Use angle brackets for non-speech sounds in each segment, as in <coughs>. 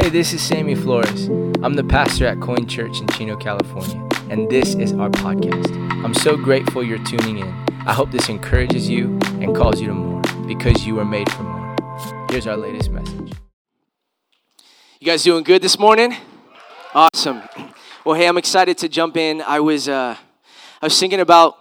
Hey, this is Sammy Flores. I'm the pastor at Coin Church in Chino, California, and this is our podcast. I'm so grateful you're tuning in. I hope this encourages you and calls you to more because you were made for more. Here's our latest message. You guys doing good this morning? Awesome. Well, hey, I'm excited to jump in. I was uh, I was thinking about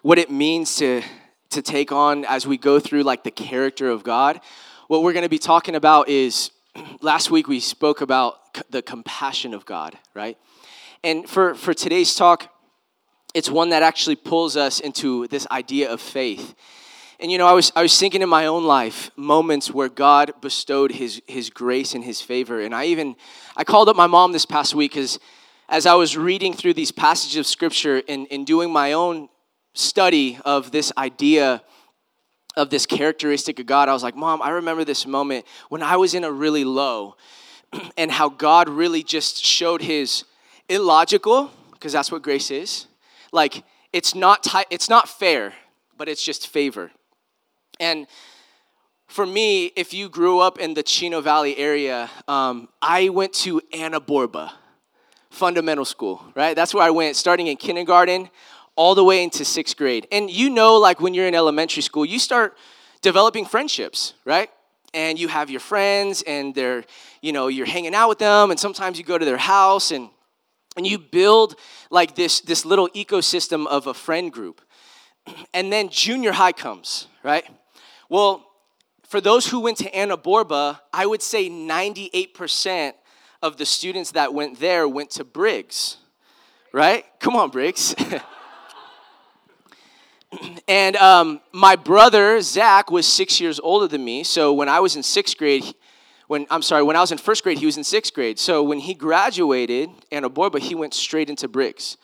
what it means to to take on as we go through like the character of God. What we're going to be talking about is <clears throat> last week we spoke about the compassion of God, right? And for for today's talk, it's one that actually pulls us into this idea of faith. And you know, I was I was thinking in my own life moments where God bestowed his his grace and his favor. And I even I called up my mom this past week because as I was reading through these passages of scripture and, and doing my own study of this idea of this characteristic of God, I was like, Mom, I remember this moment when I was in a really low <clears throat> and how God really just showed his illogical, because that's what grace is. Like, it's not, ty- it's not fair, but it's just favor. And for me, if you grew up in the Chino Valley area, um, I went to Anna Borba Fundamental School, right? That's where I went, starting in kindergarten all the way into sixth grade. And you know, like when you're in elementary school, you start developing friendships, right? And you have your friends, and they're, you know, you're hanging out with them, and sometimes you go to their house, and and you build like this this little ecosystem of a friend group. <clears throat> And then junior high comes, right? Well, for those who went to Anna Borba, I would say 98% of the students that went there went to Briggs, right? Come on, Briggs. <laughs> and um, my brother Zach was six years older than me. So when I was in sixth grade, when I'm sorry, when I was in first grade, he was in sixth grade. So when he graduated Anna Borba, he went straight into Briggs.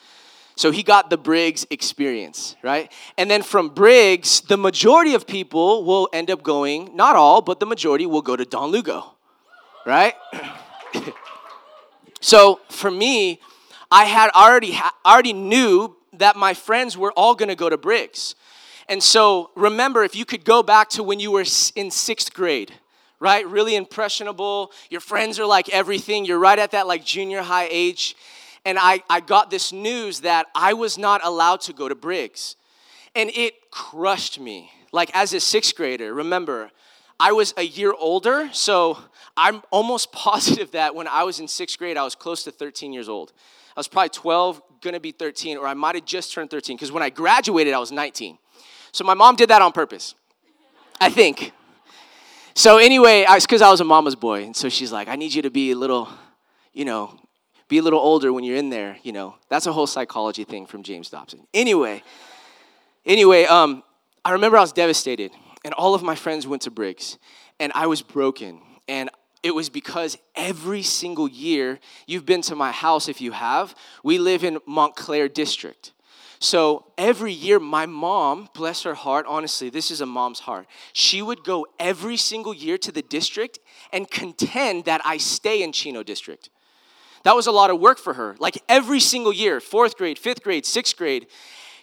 So he got the Briggs experience, right? And then from Briggs, the majority of people will end up going, not all, but the majority will go to Don Lugo, right? <coughs> so for me, I had already ha- already knew that my friends were all going to go to Briggs. And so remember, if you could go back to when you were in sixth grade, right? Really impressionable. Your friends are like everything. You're right at that like junior high age. And I, I got this news that I was not allowed to go to Briggs. And it crushed me. Like as a sixth grader, remember, I was a year older, so I'm almost <laughs> positive that when I was in sixth grade, I was close to 13 years old. I was probably 12, gonna be 13, or I might have just turned 13, because when I graduated, I was 19. So my mom did that on purpose, I think. So anyway, it's because I was a mama's boy, and so she's like, I need you to be a little, you know, be a little older when you're in there, you know. That's a whole psychology thing from James Dobson. Anyway, anyway, um, I remember I was devastated, and all of my friends went to Briggs, and I was broken, and it was because every single year, you've been to my house if you have, we live in Montclair District. So every year, my mom, bless her heart, honestly, this is a mom's heart, she would go every single year to the district and contend that I stay in Chino District. That was a lot of work for her. Like every single year, fourth grade, fifth grade, sixth grade,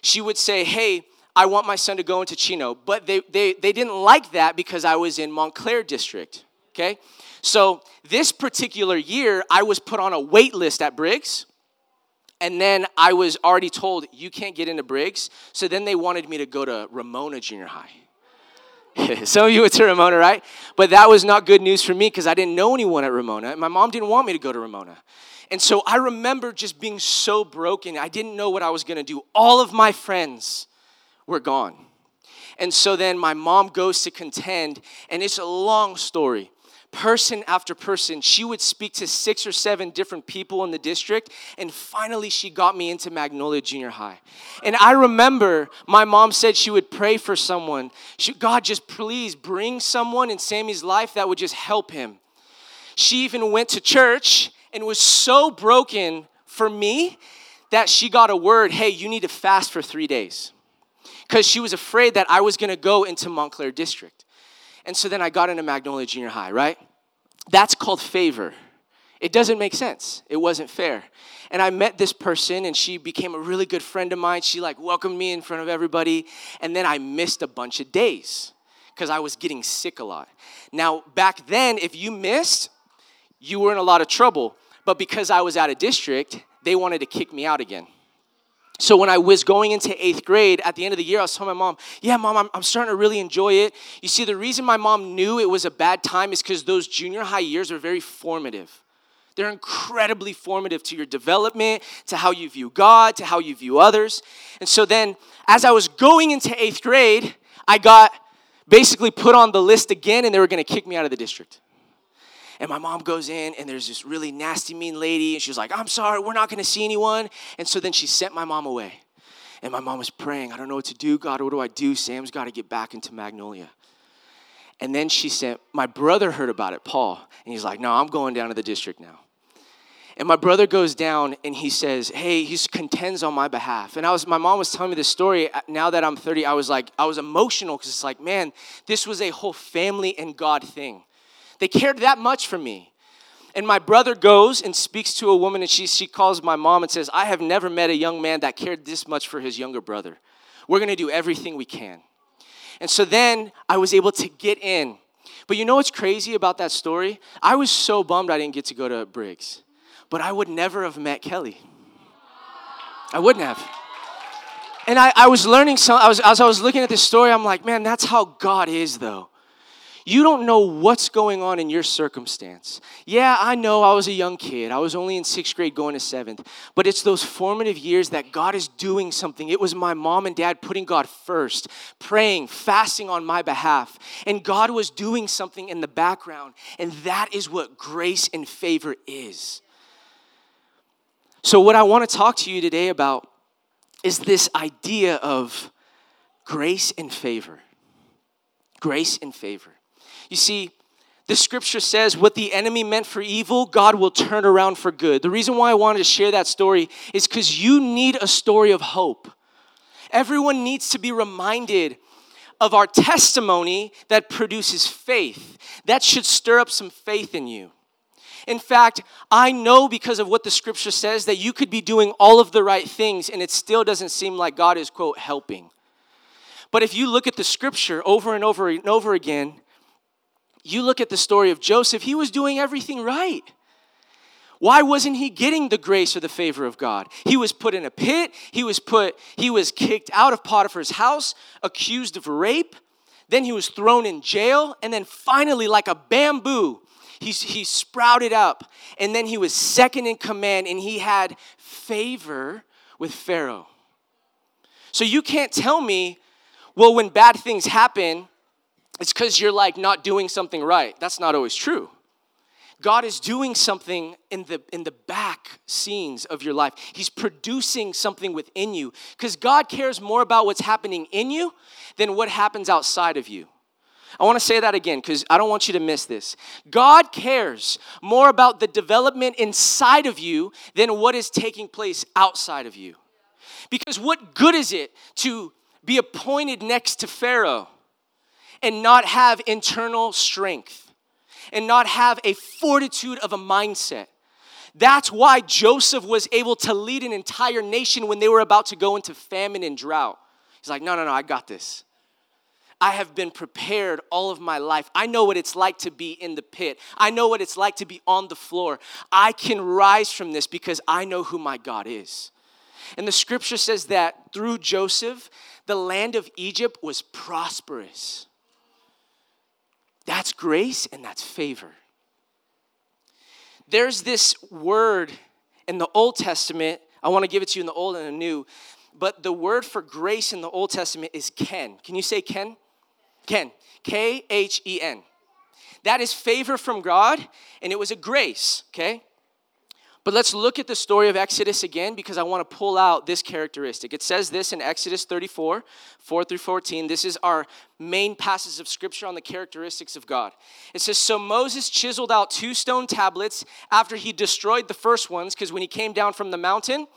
she would say, Hey, I want my son to go into Chino. But they, they, they didn't like that because I was in Montclair District, okay? So this particular year, I was put on a wait list at Briggs. And then I was already told, you can't get into Briggs. So then they wanted me to go to Ramona Junior High. <laughs> Some of you went to Ramona, right? But that was not good news for me because I didn't know anyone at Ramona. My mom didn't want me to go to Ramona. And so I remember just being so broken. I didn't know what I was going to do. All of my friends were gone. And so then my mom goes to contend, and it's a long story person after person. She would speak to six or seven different people in the district, and finally she got me into Magnolia Junior High. And I remember my mom said she would pray for someone. She, God, just please bring someone in Sammy's life that would just help him. She even went to church and was so broken for me that she got a word hey, you need to fast for three days. Because she was afraid that I was gonna go into Montclair District. And so then I got into Magnolia Junior High, right? That's called favor. It doesn't make sense. It wasn't fair. And I met this person and she became a really good friend of mine. She like welcomed me in front of everybody. And then I missed a bunch of days because I was getting sick a lot. Now, back then, if you missed, you were in a lot of trouble. But because I was out of district, they wanted to kick me out again. So when I was going into eighth grade, at the end of the year, I was telling my mom, "Yeah, mom, I'm, I'm starting to really enjoy it." You see, the reason my mom knew it was a bad time is because those junior high years are very formative. They're incredibly formative to your development, to how you view God, to how you view others. And so then, as I was going into eighth grade, I got basically put on the list again, and they were going to kick me out of the district. And my mom goes in, and there's this really nasty, mean lady, and she's like, I'm sorry, we're not gonna see anyone. And so then she sent my mom away. And my mom was praying, I don't know what to do. God, what do I do? Sam's got to get back into Magnolia. And then she sent, my brother heard about it, Paul, and he's like, No, I'm going down to the district now. And my brother goes down and he says, Hey, he contends on my behalf. And I was, my mom was telling me this story. Uh, now that I'm 30, I was like, I was emotional because it's like, man, this was a whole family and God thing. They cared that much for me. And my brother goes and speaks to a woman, and she, she calls my mom and says, I have never met a young man that cared this much for his younger brother. We're gonna do everything we can. And so then I was able to get in. But you know what's crazy about that story? I was so bummed I didn't get to go to Briggs. But I would never have met Kelly. I wouldn't have. And I, I was learning some, I was, as I was looking at this story, I'm like, man, that's how God is, though. You don't know what's going on in your circumstance. Yeah, I know I was a young kid. I was only in sixth grade going to seventh. But it's those formative years that God is doing something. It was my mom and dad putting God first, praying, fasting on my behalf. And God was doing something in the background. And that is what grace and favor is. So, what I want to talk to you today about is this idea of grace and favor. Grace and favor. You see, the scripture says what the enemy meant for evil, God will turn around for good. The reason why I wanted to share that story is because you need a story of hope. Everyone needs to be reminded of our testimony that produces faith. That should stir up some faith in you. In fact, I know because of what the scripture says that you could be doing all of the right things and it still doesn't seem like God is, quote, helping. But if you look at the scripture over and over and over again, you look at the story of Joseph, he was doing everything right. Why wasn't he getting the grace or the favor of God? He was put in a pit, he was put he was kicked out of Potiphar's house, accused of rape, then he was thrown in jail, and then finally like a bamboo, he, he sprouted up, and then he was second in command and he had favor with Pharaoh. So you can't tell me, well, when bad things happen, it's because you're like not doing something right. That's not always true. God is doing something in the in the back scenes of your life. He's producing something within you because God cares more about what's happening in you than what happens outside of you. I want to say that again because I don't want you to miss this. God cares more about the development inside of you than what is taking place outside of you. Because what good is it to be appointed next to Pharaoh? And not have internal strength and not have a fortitude of a mindset. That's why Joseph was able to lead an entire nation when they were about to go into famine and drought. He's like, no, no, no, I got this. I have been prepared all of my life. I know what it's like to be in the pit. I know what it's like to be on the floor. I can rise from this because I know who my God is. And the scripture says that through Joseph, the land of Egypt was prosperous. That's grace and that's favor. There's this word in the Old Testament. I want to give it to you in the Old and the New. But the word for grace in the Old Testament is Ken. Can you say Ken? Ken. K H E N. That is favor from God, and it was a grace, okay? But let's look at the story of Exodus again because I want to pull out this characteristic. It says this in Exodus 34, 4 through 14. This is our main passage of scripture on the characteristics of God. It says So Moses chiseled out two stone tablets after he destroyed the first ones, because when he came down from the mountain,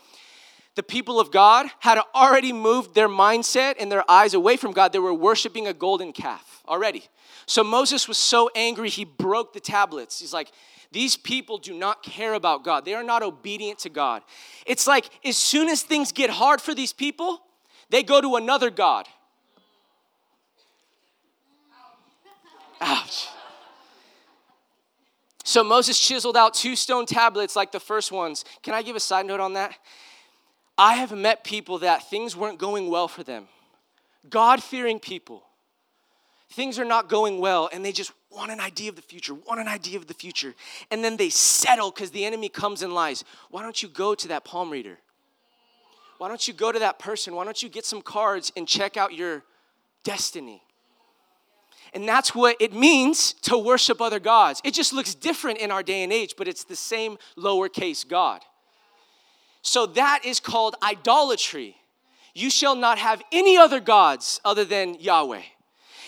the people of God had already moved their mindset and their eyes away from God. They were worshiping a golden calf already. So Moses was so angry, he broke the tablets. He's like, these people do not care about God. They are not obedient to God. It's like as soon as things get hard for these people, they go to another God. Ouch. So Moses chiseled out two stone tablets like the first ones. Can I give a side note on that? I have met people that things weren't going well for them. God fearing people. Things are not going well, and they just want an idea of the future, want an idea of the future. And then they settle because the enemy comes and lies. Why don't you go to that palm reader? Why don't you go to that person? Why don't you get some cards and check out your destiny? And that's what it means to worship other gods. It just looks different in our day and age, but it's the same lowercase God. So that is called idolatry. You shall not have any other gods other than Yahweh.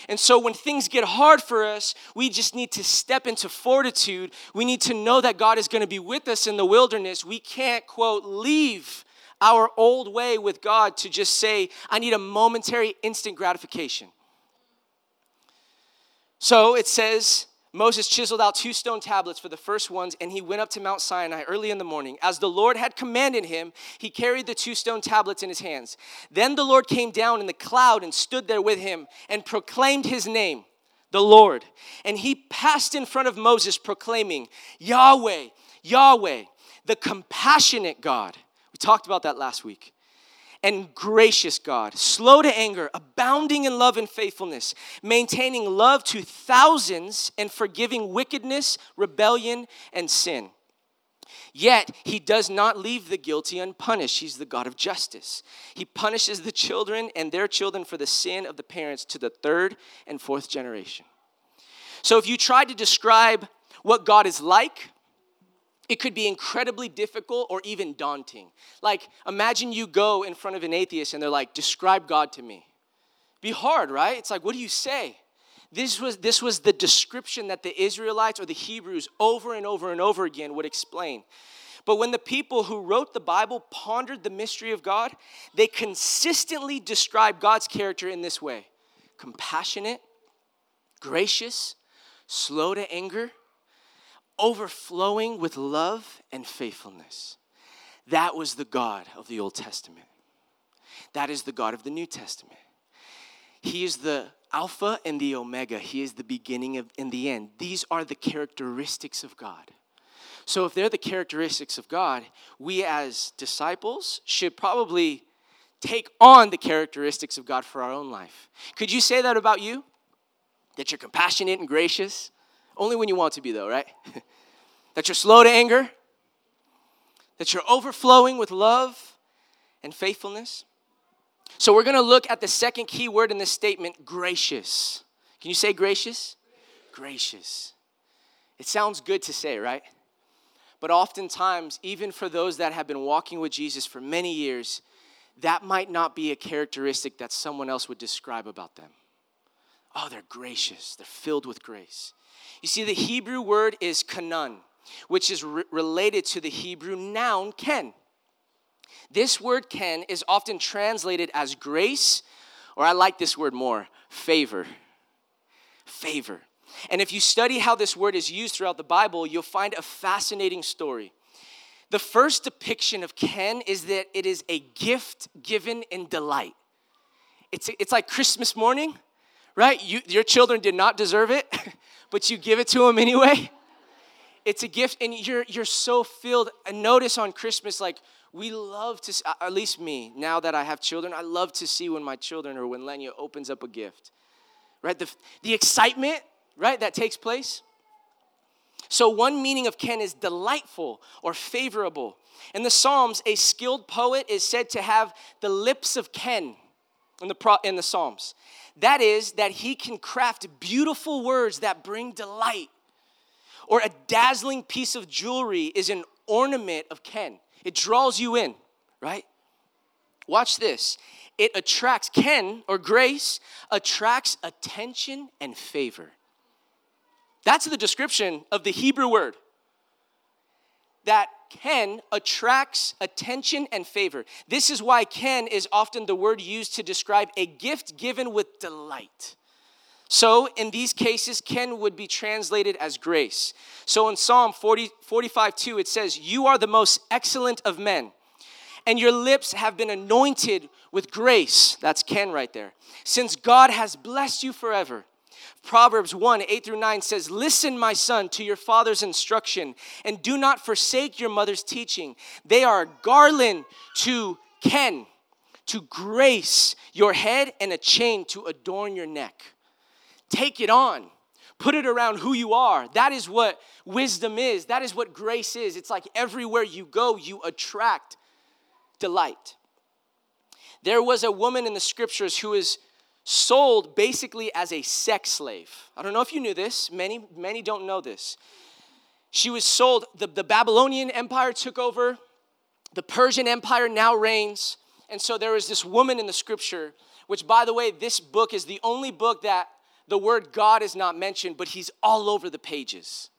And so when things get hard for us, we just need to step into fortitude. We need to know that God is going to be with us in the wilderness. We can't, quote, leave our old way with God to just say, I need a momentary, instant gratification. So it says, Moses chiseled out two stone tablets for the first ones, and he went up to Mount Sinai early in the morning. As the Lord had commanded him, he carried the two stone tablets in his hands. Then the Lord came down in the cloud and stood there with him and proclaimed his name, the Lord. And he passed in front of Moses, proclaiming, Yahweh, Yahweh, the compassionate God. We talked about that last week and gracious God, slow to anger, abounding in love and faithfulness, maintaining love to thousands, and forgiving wickedness, rebellion, and sin. Yet he does not leave the guilty unpunished. He's the God of justice. He punishes the children and their children for the sin of the parents to the third and fourth generation. So if you try to describe what God is like, it could be incredibly difficult or even daunting. Like, imagine you go in front of an atheist and they're like, describe God to me. Be hard, right? It's like, what do you say? This was, this was the description that the Israelites or the Hebrews over and over and over again would explain. But when the people who wrote the Bible pondered the mystery of God, they consistently described God's character in this way compassionate, gracious, slow to anger overflowing with love and faithfulness. That was the God of the Old Testament. That is the God of the New Testament. He is the Alpha and the Omega. He is the beginning of, and the end. These are the characteristics of God. So, if they're the characteristics of God, we as disciples should probably take on the characteristics of God for our own life. Could you say that about you? That you're compassionate and gracious? Only when you want to be, though, right? <laughs> that you're slow to anger, that you're overflowing with love and faithfulness. So, we're going to look at the second key word in this statement gracious. Can you say gracious? Gracious. It sounds good to say, right? But oftentimes, even for those that have been walking with Jesus for many years, that might not be a characteristic that someone else would describe about them. Oh, they're gracious, they're filled with grace. You see, the Hebrew word is kanan, which is re- related to the Hebrew noun ken. This word ken is often translated as grace, or I like this word more favor. Favor. And if you study how this word is used throughout the Bible, you'll find a fascinating story. The first depiction of ken is that it is a gift given in delight. It's, it's like Christmas morning, right? You, your children did not deserve it, <laughs> but you give it to them anyway. It's a gift, and you're you're so filled. And notice on Christmas, like we love to, at least me, now that I have children, I love to see when my children or when Lenya opens up a gift, right? The the excitement, right, that takes place. So, one meaning of Ken is delightful or favorable. In the Psalms, a skilled poet is said to have the lips of Ken in the, in the Psalms. That is, that he can craft beautiful words that bring delight. Or a dazzling piece of jewelry is an ornament of Ken. It draws you in, right? Watch this. It attracts, Ken or grace attracts attention and favor. That's the description of the Hebrew word. That Ken attracts attention and favor. This is why Ken is often the word used to describe a gift given with delight. So, in these cases, Ken would be translated as grace. So, in Psalm 40, 45 2, it says, You are the most excellent of men, and your lips have been anointed with grace. That's Ken right there. Since God has blessed you forever. Proverbs 1 8 through 9 says, Listen, my son, to your father's instruction, and do not forsake your mother's teaching. They are a garland to ken, to grace your head, and a chain to adorn your neck. Take it on. Put it around who you are. That is what wisdom is. That is what grace is. It's like everywhere you go, you attract delight. There was a woman in the scriptures who is sold basically as a sex slave. I don't know if you knew this. Many, many don't know this. She was sold, the, the Babylonian Empire took over, the Persian Empire now reigns. And so there is this woman in the scripture, which, by the way, this book is the only book that the word God is not mentioned, but he's all over the pages.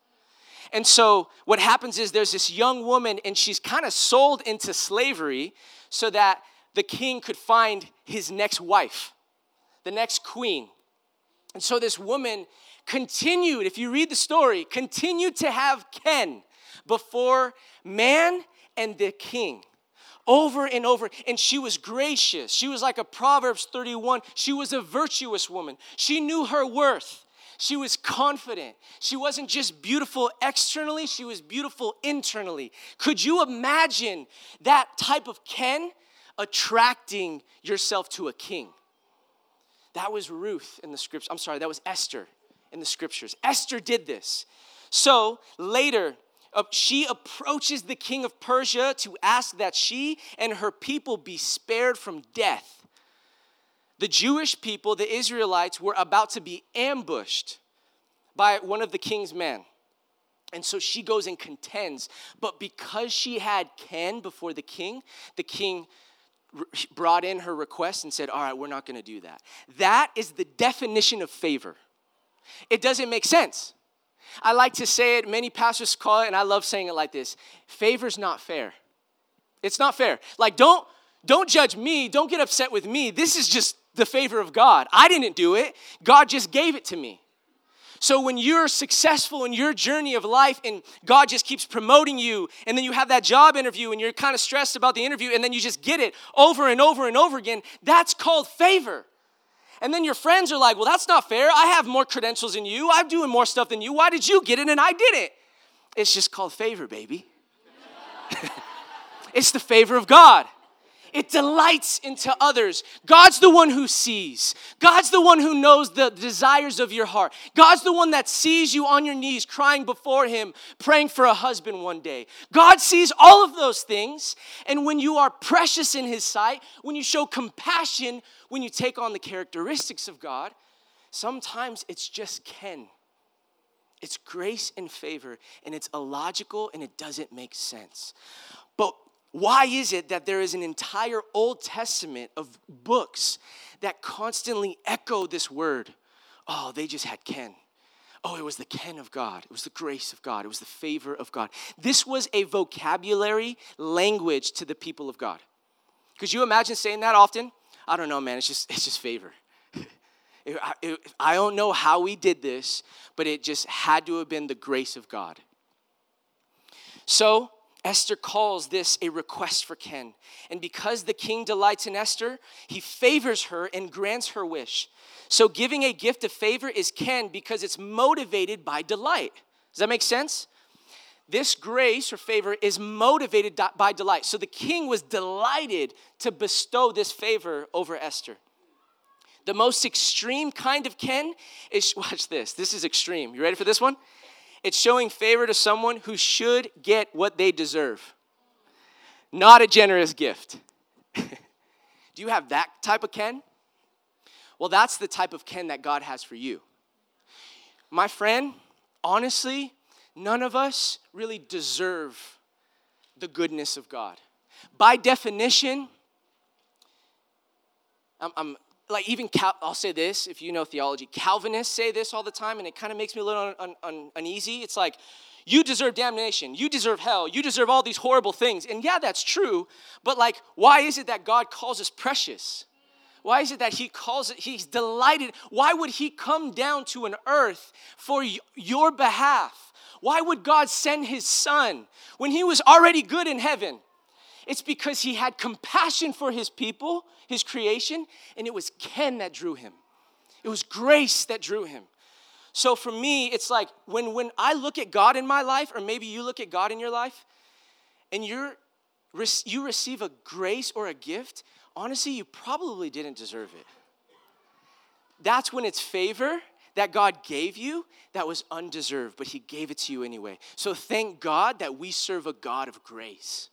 And so what happens is there's this young woman, and she's kind of sold into slavery so that the king could find his next wife, the next queen. And so this woman continued, if you read the story, continued to have Ken before man and the king over and over. And she was gracious. She was like a Proverbs 31. She was a virtuous woman. She knew her worth. She was confident. She wasn't just beautiful externally, she was beautiful internally. Could you imagine that type of Ken attracting yourself to a king? That was Ruth in the scriptures. I'm sorry, that was Esther in the scriptures. Esther did this. So later, uh, she approaches the king of Persia to ask that she and her people be spared from death. The Jewish people, the Israelites, were about to be ambushed by one of the king's men. And so she goes and contends. But because she had Ken before the king, the king brought in her request and said, All right, we're not going to do that. That is the definition of favor. It doesn't make sense. I like to say it, many pastors call it, and I love saying it like this favor's not fair. It's not fair. Like, don't, don't judge me, don't get upset with me. This is just the favor of God. I didn't do it, God just gave it to me. So when you're successful in your journey of life and God just keeps promoting you, and then you have that job interview and you're kind of stressed about the interview, and then you just get it over and over and over again, that's called favor. And then your friends are like, well, that's not fair. I have more credentials than you. I'm doing more stuff than you. Why did you get it and I didn't? It's just called favor, baby. <laughs> it's the favor of God. It delights into others. God's the one who sees. God's the one who knows the desires of your heart. God's the one that sees you on your knees crying before Him, praying for a husband one day. God sees all of those things. And when you are precious in His sight, when you show compassion, when you take on the characteristics of God, sometimes it's just Ken. It's grace and favor, and it's illogical and it doesn't make sense. But why is it that there is an entire Old Testament of books that constantly echo this word? Oh, they just had Ken. Oh, it was the Ken of God. It was the grace of God. It was the favor of God. This was a vocabulary language to the people of God. Could you imagine saying that often? I don't know, man. It's just it's just favor. <laughs> I don't know how we did this, but it just had to have been the grace of God. So Esther calls this a request for Ken. And because the king delights in Esther, he favors her and grants her wish. So giving a gift of favor is Ken because it's motivated by delight. Does that make sense? This grace or favor is motivated by delight. So the king was delighted to bestow this favor over Esther. The most extreme kind of Ken is, <laughs> watch this, this is extreme. You ready for this one? It's showing favor to someone who should get what they deserve, not a generous gift. <laughs> Do you have that type of Ken? Well, that's the type of Ken that God has for you. My friend, honestly, none of us really deserve the goodness of God. By definition, I'm, I'm like even Cal- I'll say this if you know theology, Calvinists say this all the time, and it kind of makes me a little un- un- uneasy. It's like, you deserve damnation, you deserve hell, you deserve all these horrible things. And yeah, that's true, but like, why is it that God calls us precious? Why is it that He calls it, He's delighted? Why would He come down to an earth for y- your behalf? Why would God send His Son when He was already good in heaven? It's because he had compassion for his people, his creation, and it was Ken that drew him. It was grace that drew him. So for me, it's like when, when I look at God in my life, or maybe you look at God in your life, and you're, you receive a grace or a gift, honestly, you probably didn't deserve it. That's when it's favor that God gave you that was undeserved, but He gave it to you anyway. So thank God that we serve a God of grace.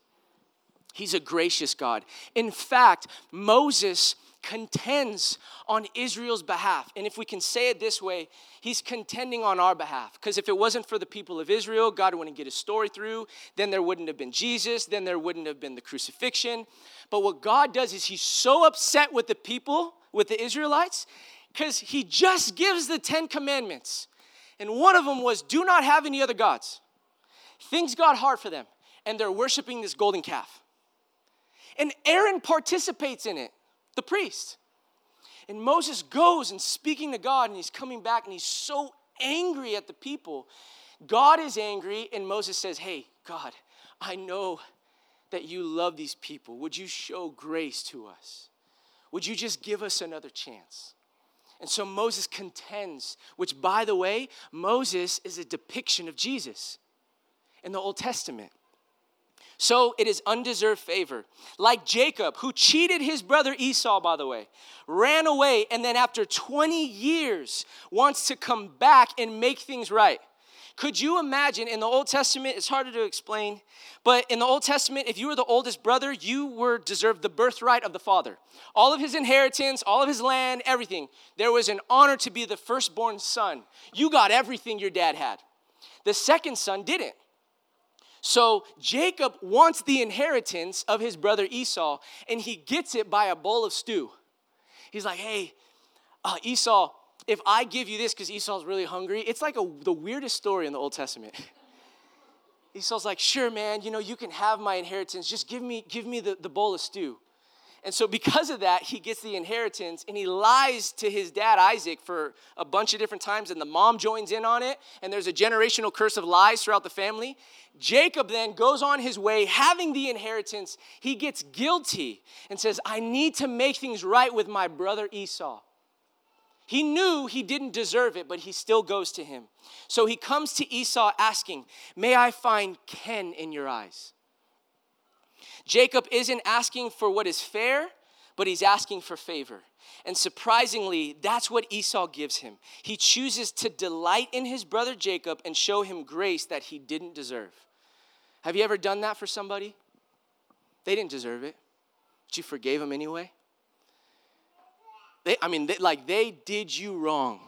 He's a gracious God. In fact, Moses contends on Israel's behalf. And if we can say it this way, he's contending on our behalf. Because if it wasn't for the people of Israel, God wouldn't get his story through. Then there wouldn't have been Jesus. Then there wouldn't have been the crucifixion. But what God does is he's so upset with the people, with the Israelites, because he just gives the Ten Commandments. And one of them was do not have any other gods. Things got hard for them, and they're worshiping this golden calf. And Aaron participates in it, the priest. And Moses goes and speaking to God, and he's coming back, and he's so angry at the people. God is angry, and Moses says, Hey, God, I know that you love these people. Would you show grace to us? Would you just give us another chance? And so Moses contends, which, by the way, Moses is a depiction of Jesus in the Old Testament. So it is undeserved favor. Like Jacob, who cheated his brother Esau, by the way, ran away, and then after 20 years wants to come back and make things right. Could you imagine in the Old Testament, it's harder to explain, but in the Old Testament, if you were the oldest brother, you were deserved the birthright of the father. All of his inheritance, all of his land, everything. There was an honor to be the firstborn son. You got everything your dad had. The second son didn't. So Jacob wants the inheritance of his brother Esau, and he gets it by a bowl of stew. He's like, hey, uh, Esau, if I give you this because Esau's really hungry, it's like a, the weirdest story in the Old Testament. <laughs> Esau's like, sure, man, you know, you can have my inheritance. Just give me, give me the, the bowl of stew. And so, because of that, he gets the inheritance and he lies to his dad, Isaac, for a bunch of different times. And the mom joins in on it. And there's a generational curse of lies throughout the family. Jacob then goes on his way, having the inheritance. He gets guilty and says, I need to make things right with my brother Esau. He knew he didn't deserve it, but he still goes to him. So he comes to Esau asking, May I find Ken in your eyes? Jacob isn't asking for what is fair, but he's asking for favor. And surprisingly, that's what Esau gives him. He chooses to delight in his brother Jacob and show him grace that he didn't deserve. Have you ever done that for somebody? They didn't deserve it, but you forgave them anyway. They, I mean, they, like they did you wrong.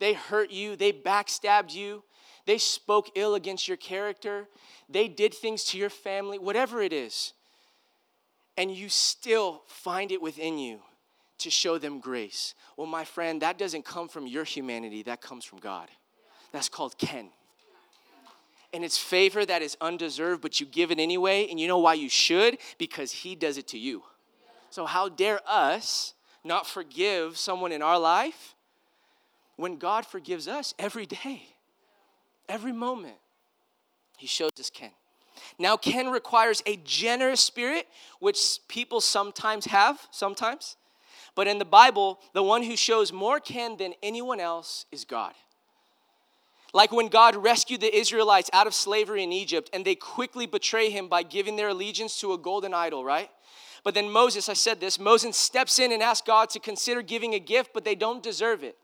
They hurt you, they backstabbed you, they spoke ill against your character, they did things to your family, whatever it is. And you still find it within you to show them grace. Well, my friend, that doesn't come from your humanity, that comes from God. That's called Ken. And it's favor that is undeserved, but you give it anyway. And you know why you should? Because He does it to you. So, how dare us not forgive someone in our life when God forgives us every day, every moment. He shows us Ken. Now, Ken requires a generous spirit, which people sometimes have, sometimes. But in the Bible, the one who shows more Ken than anyone else is God. Like when God rescued the Israelites out of slavery in Egypt and they quickly betray him by giving their allegiance to a golden idol, right? But then Moses, I said this, Moses steps in and asks God to consider giving a gift, but they don't deserve it.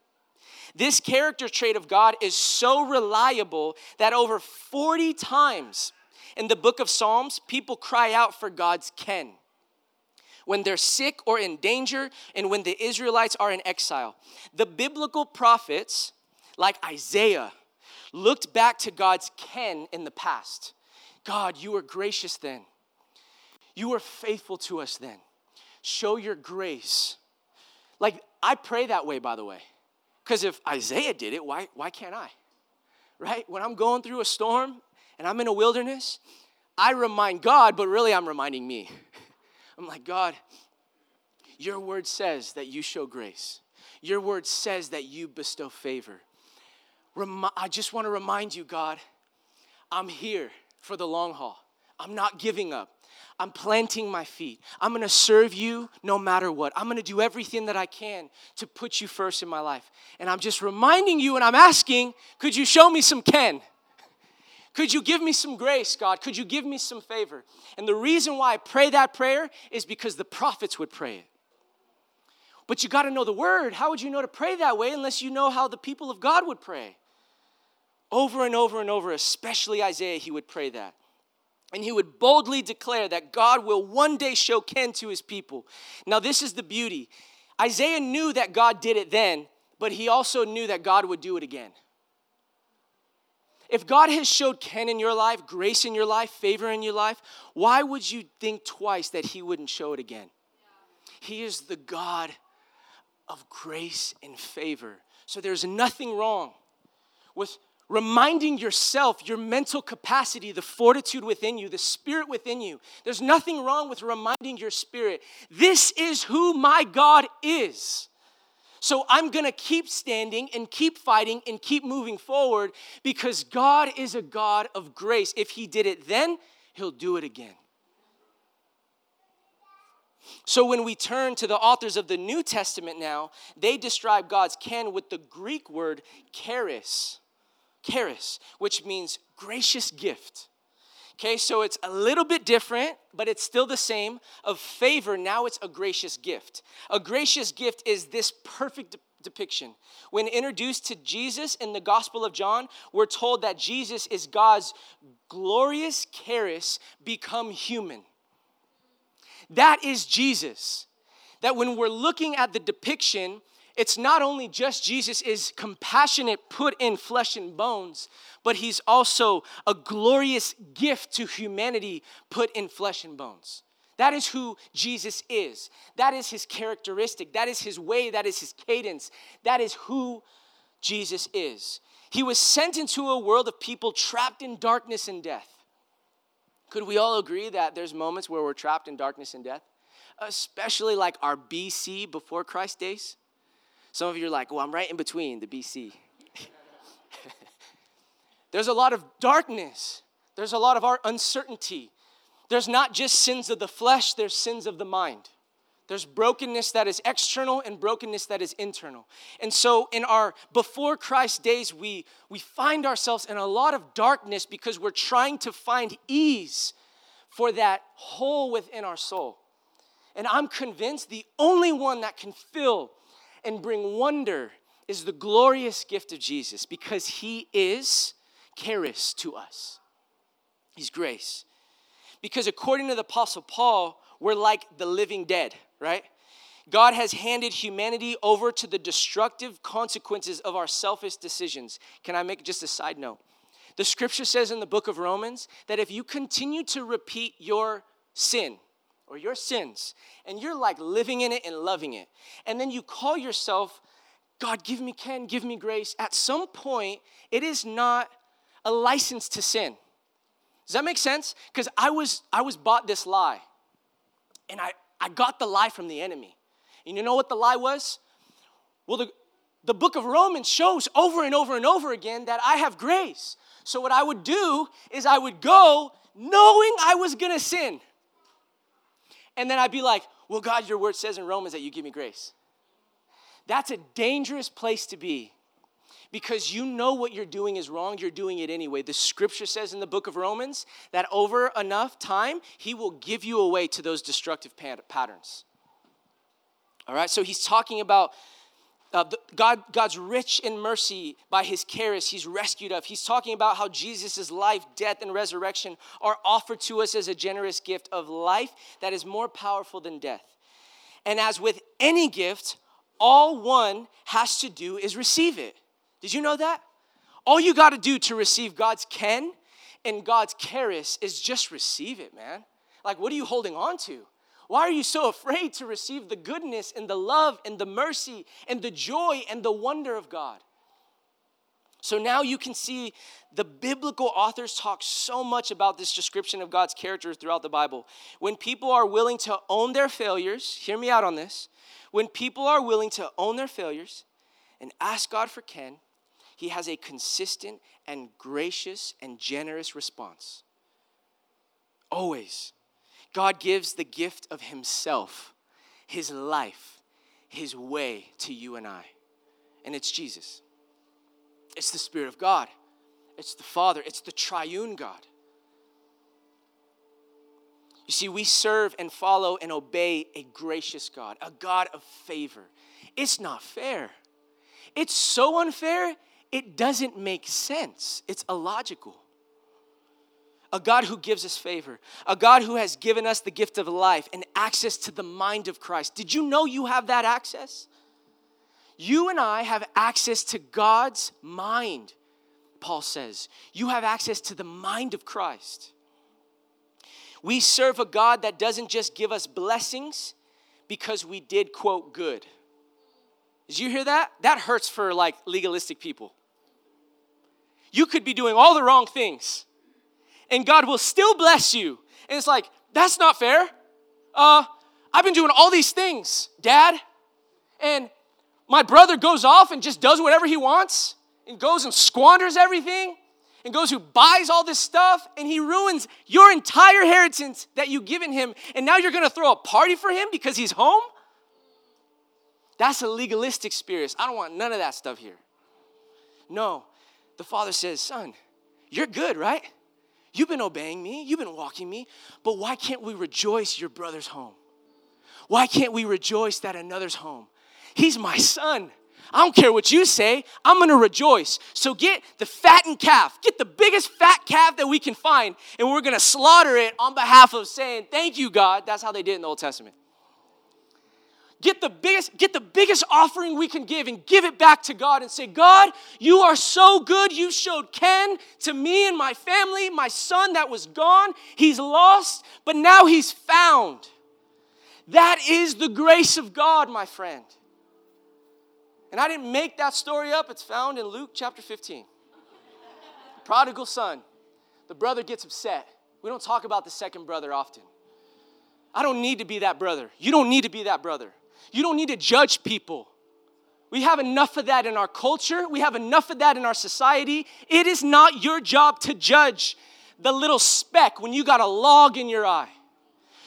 This character trait of God is so reliable that over 40 times in the book of Psalms, people cry out for God's ken. When they're sick or in danger, and when the Israelites are in exile. The biblical prophets, like Isaiah, looked back to God's ken in the past. God, you were gracious then. You were faithful to us then. Show your grace. Like, I pray that way, by the way. Because if Isaiah did it, why, why can't I? Right? When I'm going through a storm and I'm in a wilderness, I remind God, but really I'm reminding me. <laughs> I'm like, God, your word says that you show grace. Your word says that you bestow favor. I just want to remind you, God, I'm here for the long haul. I'm not giving up. I'm planting my feet. I'm gonna serve you no matter what. I'm gonna do everything that I can to put you first in my life. And I'm just reminding you and I'm asking, could you show me some Ken? Could you give me some grace, God? Could you give me some favor? And the reason why I pray that prayer is because the prophets would pray it. But you got to know the word. How would you know to pray that way unless you know how the people of God would pray? Over and over and over, especially Isaiah, he would pray that. And he would boldly declare that God will one day show Ken to his people. Now, this is the beauty. Isaiah knew that God did it then, but he also knew that God would do it again. If God has showed Ken in your life, grace in your life, favor in your life, why would you think twice that he wouldn't show it again? He is the God of grace and favor. So there's nothing wrong with reminding yourself, your mental capacity, the fortitude within you, the spirit within you. There's nothing wrong with reminding your spirit, this is who my God is. So I'm gonna keep standing and keep fighting and keep moving forward because God is a God of grace. If He did it then, He'll do it again. So when we turn to the authors of the New Testament now, they describe God's Ken with the Greek word charis charis, which means gracious gift. Okay, so it's a little bit different, but it's still the same. Of favor, now it's a gracious gift. A gracious gift is this perfect de- depiction. When introduced to Jesus in the Gospel of John, we're told that Jesus is God's glorious charis become human. That is Jesus. That when we're looking at the depiction, it's not only just Jesus is compassionate, put in flesh and bones, but he's also a glorious gift to humanity, put in flesh and bones. That is who Jesus is. That is his characteristic. That is his way. That is his cadence. That is who Jesus is. He was sent into a world of people trapped in darkness and death. Could we all agree that there's moments where we're trapped in darkness and death? Especially like our BC before Christ days. Some of you are like, well, I'm right in between the BC. <laughs> There's a lot of darkness. There's a lot of our uncertainty. There's not just sins of the flesh, there's sins of the mind. There's brokenness that is external and brokenness that is internal. And so in our before Christ days, we, we find ourselves in a lot of darkness because we're trying to find ease for that hole within our soul. And I'm convinced the only one that can fill and bring wonder is the glorious gift of Jesus because he is charis to us. He's grace. Because according to the Apostle Paul, we're like the living dead, right? God has handed humanity over to the destructive consequences of our selfish decisions. Can I make just a side note? The scripture says in the book of Romans that if you continue to repeat your sin, or your sins, and you're like living in it and loving it. And then you call yourself, God, give me Ken, give me grace. At some point, it is not a license to sin. Does that make sense? Because I was I was bought this lie. And I, I got the lie from the enemy. And you know what the lie was? Well, the, the book of Romans shows over and over and over again that I have grace. So what I would do is I would go knowing I was gonna sin. And then I'd be like, well, God, your word says in Romans that you give me grace. That's a dangerous place to be because you know what you're doing is wrong, you're doing it anyway. The scripture says in the book of Romans that over enough time, he will give you away to those destructive patterns. All right, so he's talking about uh, God, God's rich in mercy by his charis, he's rescued us. He's talking about how Jesus' life, death, and resurrection are offered to us as a generous gift of life that is more powerful than death. And as with any gift, all one has to do is receive it. Did you know that? All you got to do to receive God's ken and God's charis is just receive it, man. Like, what are you holding on to? Why are you so afraid to receive the goodness and the love and the mercy and the joy and the wonder of God? So now you can see the biblical authors talk so much about this description of God's character throughout the Bible. When people are willing to own their failures, hear me out on this. When people are willing to own their failures and ask God for Ken, He has a consistent and gracious and generous response. Always. God gives the gift of Himself, His life, His way to you and I. And it's Jesus. It's the Spirit of God. It's the Father. It's the triune God. You see, we serve and follow and obey a gracious God, a God of favor. It's not fair. It's so unfair, it doesn't make sense. It's illogical. A God who gives us favor, a God who has given us the gift of life and access to the mind of Christ. Did you know you have that access? You and I have access to God's mind, Paul says. You have access to the mind of Christ. We serve a God that doesn't just give us blessings because we did, quote, good. Did you hear that? That hurts for like legalistic people. You could be doing all the wrong things, and God will still bless you. And it's like, that's not fair. Uh, I've been doing all these things, Dad, and my brother goes off and just does whatever he wants and goes and squanders everything and goes who buys all this stuff and he ruins your entire inheritance that you've given him. And now you're going to throw a party for him because he's home? That's a legalistic spirit i don't want none of that stuff here. No. The father says son you're good right you've been obeying me. You've been walking me. But why can't we rejoice your brother's home? Why can't we rejoice that another's home? He's my son. I don't care what you say, I'm gonna rejoice. So get the fattened calf, get the biggest fat calf that we can find, and we're gonna slaughter it on behalf of saying, Thank you, God. That's how they did in the Old Testament. Get the biggest, get the biggest offering we can give and give it back to God and say, God, you are so good. You showed chen to me and my family, my son that was gone. He's lost, but now he's found. That is the grace of God, my friend. And I didn't make that story up, it's found in Luke chapter 15. The prodigal son, the brother gets upset. We don't talk about the second brother often. I don't need to be that brother. You don't need to be that brother. You don't need to judge people. We have enough of that in our culture. We have enough of that in our society. It is not your job to judge the little speck when you got a log in your eye.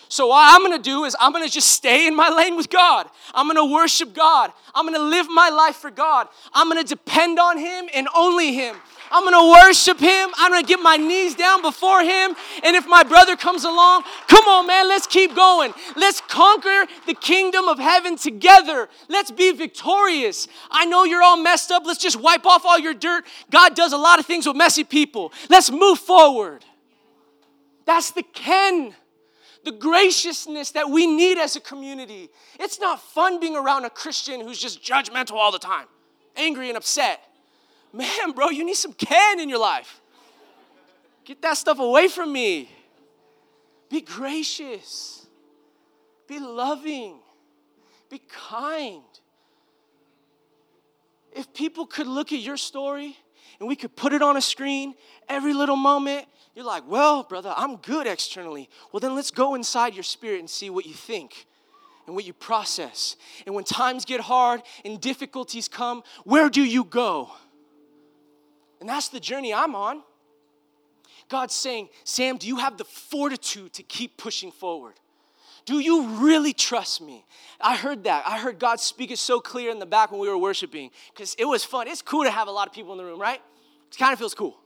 So, what I'm gonna do is I'm gonna just stay in my lane with God. I'm gonna worship God. I'm gonna live my life for God. I'm gonna depend on Him and only Him. I'm gonna worship Him. I'm gonna get my knees down before Him. And if my brother comes along, come on, man, let's keep going. Let's conquer the kingdom of heaven together. Let's be victorious. I know you're all messed up. Let's just wipe off all your dirt. God does a lot of things with messy people. Let's move forward. That's the chen the graciousness that we need as a community. It's not fun being around a Christian who's just judgmental all the time, angry and upset. Man, bro, you need some chen in your life. Get that stuff away from me. Be gracious, be loving, be kind. If people could look at your story and we could put it on a screen every little moment you're like, well, brother, I'm good externally. Well, then let's go inside your spirit and see what you think and what you process. And when times get hard and difficulties come, where do you go? And that's the journey I'm on. God's saying, Sam, do you have the fortitude to keep pushing forward? Do you really trust me? I heard that. I heard God speak it so clear in the back when we were worshiping because it was fun. It's cool to have a lot of people in the room, right? It kind of feels cool.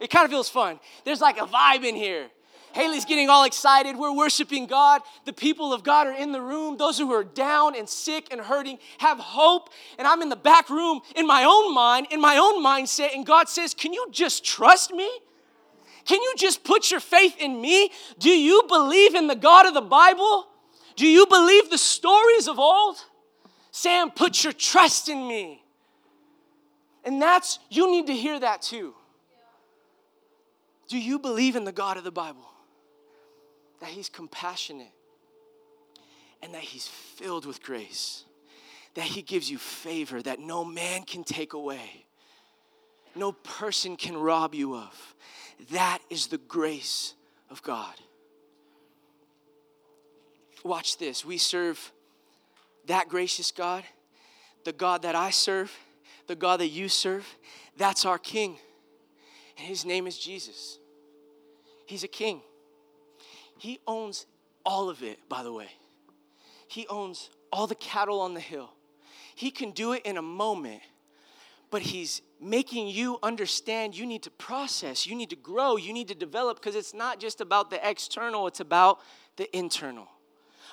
It kind of feels fun. There's like a vibe in here. Haley's getting all excited. We're worshiping God. The people of God are in the room. Those who are down and sick and hurting have hope. And I'm in the back room in my own mind, in my own mindset. And God says, Can you just trust me? Can you just put your faith in me? Do you believe in the God of the Bible? Do you believe the stories of old? Sam, put your trust in me. And that's, you need to hear that too. Do you believe in the God of the Bible? That He's compassionate and that He's filled with grace, that He gives you favor that no man can take away, no person can rob you of. That is the grace of God. Watch this. We serve that gracious God, the God that I serve, the God that you serve. That's our King and his name is Jesus. He's a king. He owns all of it, by the way. He owns all the cattle on the hill. He can do it in a moment, but He's making you understand you need to process, you need to grow, you need to develop, because it's not just about the external, it's about the internal.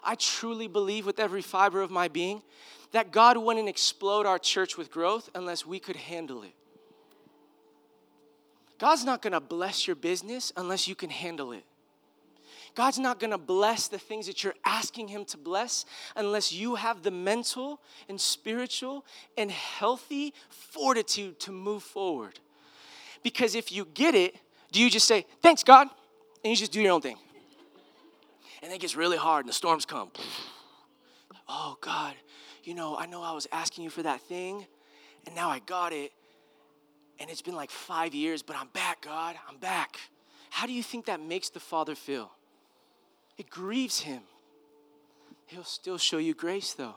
I truly believe with every fiber of my being that God wouldn't explode our church with growth unless we could handle it. God's not gonna bless your business unless you can handle it. God's not gonna bless the things that you're asking Him to bless unless you have the mental and spiritual and healthy fortitude to move forward. Because if you get it, do you just say, Thanks, God, and you just do your own thing? And it gets really hard and the storms come. Oh, God, you know, I know I was asking you for that thing, and now I got it. And it's been like five years, but I'm back, God. I'm back. How do you think that makes the Father feel? It grieves him. He'll still show you grace, though.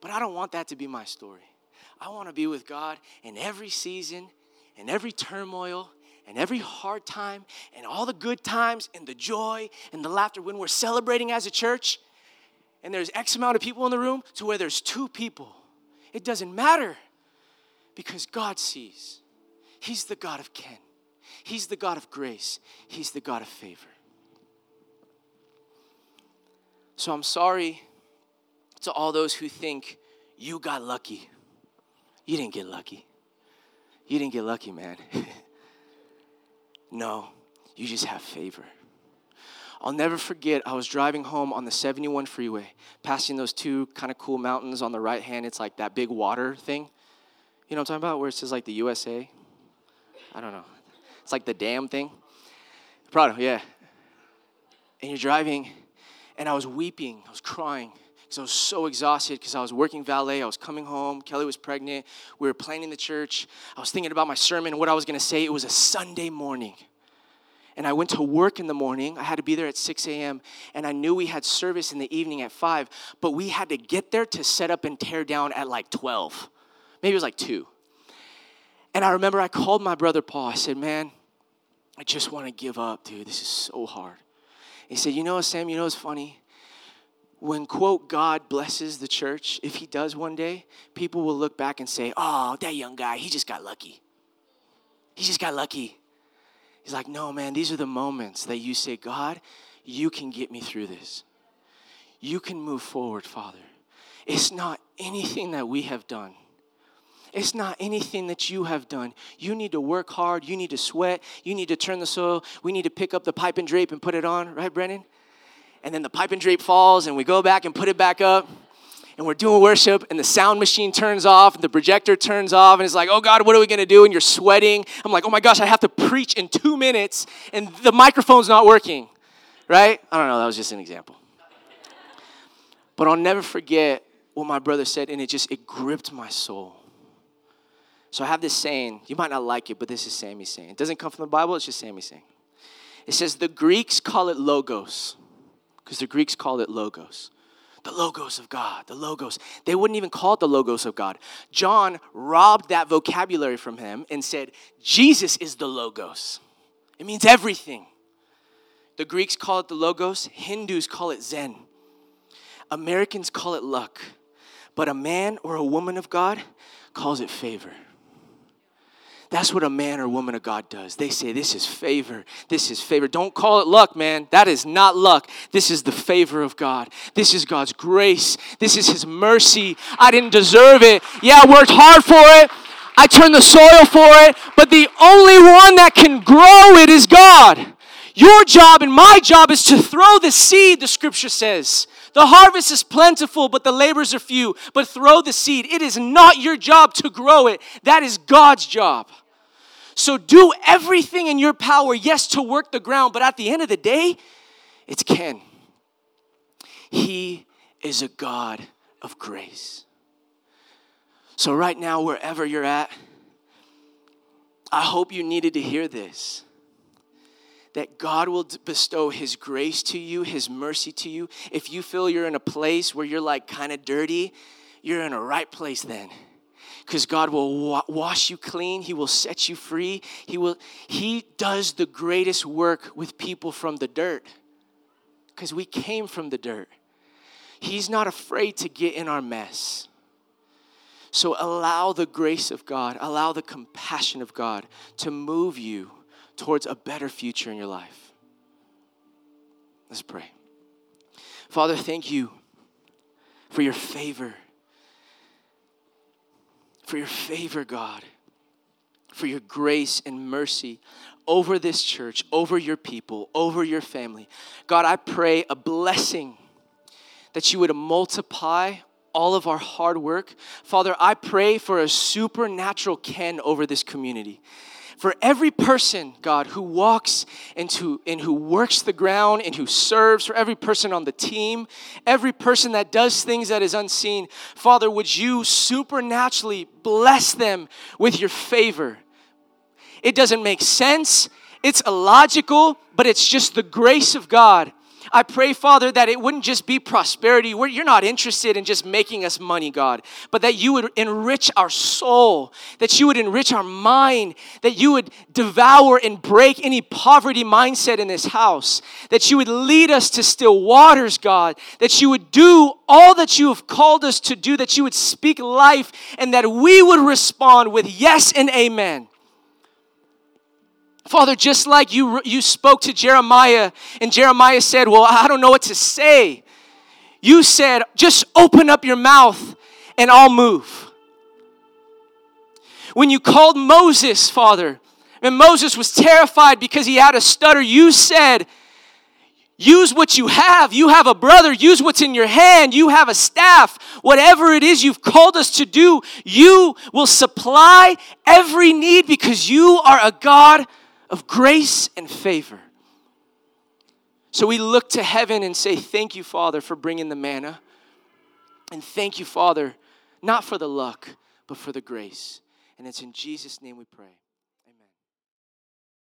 But I don't want that to be my story. I want to be with God in every season, in every turmoil, and every hard time, and all the good times, and the joy, and the laughter when we're celebrating as a church, and there's X amount of people in the room, to where there's two people. It doesn't matter because God sees. He's the God of chen, He's the God of grace, He's the God of favor. So I'm sorry to all those who think you got lucky. You didn't get lucky. You didn't get lucky, man. <laughs> no, you just have favor. I'll never forget, I was driving home on the 71 freeway, passing those two kind of cool mountains on the right hand. It's like that big water thing. You know what I'm talking about? Where it says like the USA? I don't know. It's like the dam thing. Prado, yeah. And you're driving, and I was weeping, I was crying because I was so exhausted because I was working valet, I was coming home, Kelly was pregnant, we were planning the church. I was thinking about my sermon what I was going to say. It was a Sunday morning. And I went to work in the morning. I had to be there at 6 a.m. And I knew we had service in the evening at 5, but we had to get there to set up and tear down at like 12. Maybe it was like 2. And I remember I called my brother Paul. I said, Man, I just want to give up, dude. This is so hard. He said, You know, Sam, you know what's funny? When, quote, God blesses the church, if he does one day, people will look back and say, Oh, that young guy, he just got lucky. He just got lucky. He's like, No, man, these are the moments that you say, God, you can get me through this. You can move forward, Father. It's not anything that we have done. It's not anything that you have done. You need to work hard. You need to sweat. You need to turn the soil. We need to pick up the pipe and drape and put it on, right, Brennan? And then the pipe and drape falls, and we go back and put it back up. And we're doing worship, and the sound machine turns off, and the projector turns off, and it's like, oh God, what are we gonna do? And you're sweating. I'm like, oh my gosh, I have to preach in two minutes, and the microphone's not working, right? I don't know, that was just an example. But I'll never forget what my brother said, and it just, it gripped my soul. So I have this saying, you might not like it, but this is Sammy's saying. It doesn't come from the Bible, it's just Sammy's saying. It says the Greeks call it logos, because the Greeks call it logos. The logos of God, the logos. They wouldn't even call it the logos of God. John robbed that vocabulary from him and said, Jesus is the logos. It means everything. The Greeks call it the logos, Hindus call it Zen. Americans call it luck. But a man or a woman of God calls it favor. That's what a man or woman of God does. They say, This is favor. This is favor. Don't call it luck, man. That is not luck. This is the favor of God. This is God's grace. This is His mercy. I didn't deserve it. Yeah, I worked hard for it. I turned the soil for it. But the only one that can grow it is God. Your job and my job is to throw the seed, the scripture says. The harvest is plentiful, but the labors are few. But throw the seed. It is not your job to grow it, that is God's job. So do everything in your power, yes, to work the ground, but at the end of the day, it's chen. He is a God of grace. So, right now, wherever you're at, I hope you needed to hear this that God will bestow His grace to you, His mercy to you. If you feel you're in a place where you're like kind of dirty, you're in a right place then. Because God will wa- wash you clean, He will set you free. He will He does the greatest work with people from the dirt. because we came from the dirt. He's not afraid to get in our mess. So allow the grace of God, allow the compassion of God to move you towards a better future in your life. Let's pray. Father, thank you for your favor. For your favor, God. For your grace and mercy over this church, over your people, over your family. God, I pray a blessing that you would multiply all of our hard work. Father, I pray for a supernatural chen over this community. For every person, God, who walks into and who works the ground and who serves, for every person on the team, every person that does things that is unseen, Father, would you supernaturally bless them with your favor? It doesn't make sense, it's illogical, but it's just the grace of God I pray, Father, that it wouldn't just be prosperity. Where you're not interested in just making us money, God, but that you would enrich our soul, that you would enrich our mind, that you would devour and break any poverty mindset in this house, that you would lead us to still waters, God, that you would do all that you have called us to do, that you would speak life, and that we would respond with yes and amen. Father, just like you, you spoke to Jeremiah, and Jeremiah said, Well, I don't know what to say. You said, Just open up your mouth and I'll move. When you called Moses, Father, and Moses was terrified because he had a stutter, you said, Use what you have. You have a brother. Use what's in your hand. You have a staff. Whatever it is you've called us to do, you will supply every need because you are a God of grace and favor. So we look to heaven and say, Thank you, Father, for bringing the manna. And thank you, Father, not for the luck, but for the grace. And it's in Jesus' name we pray.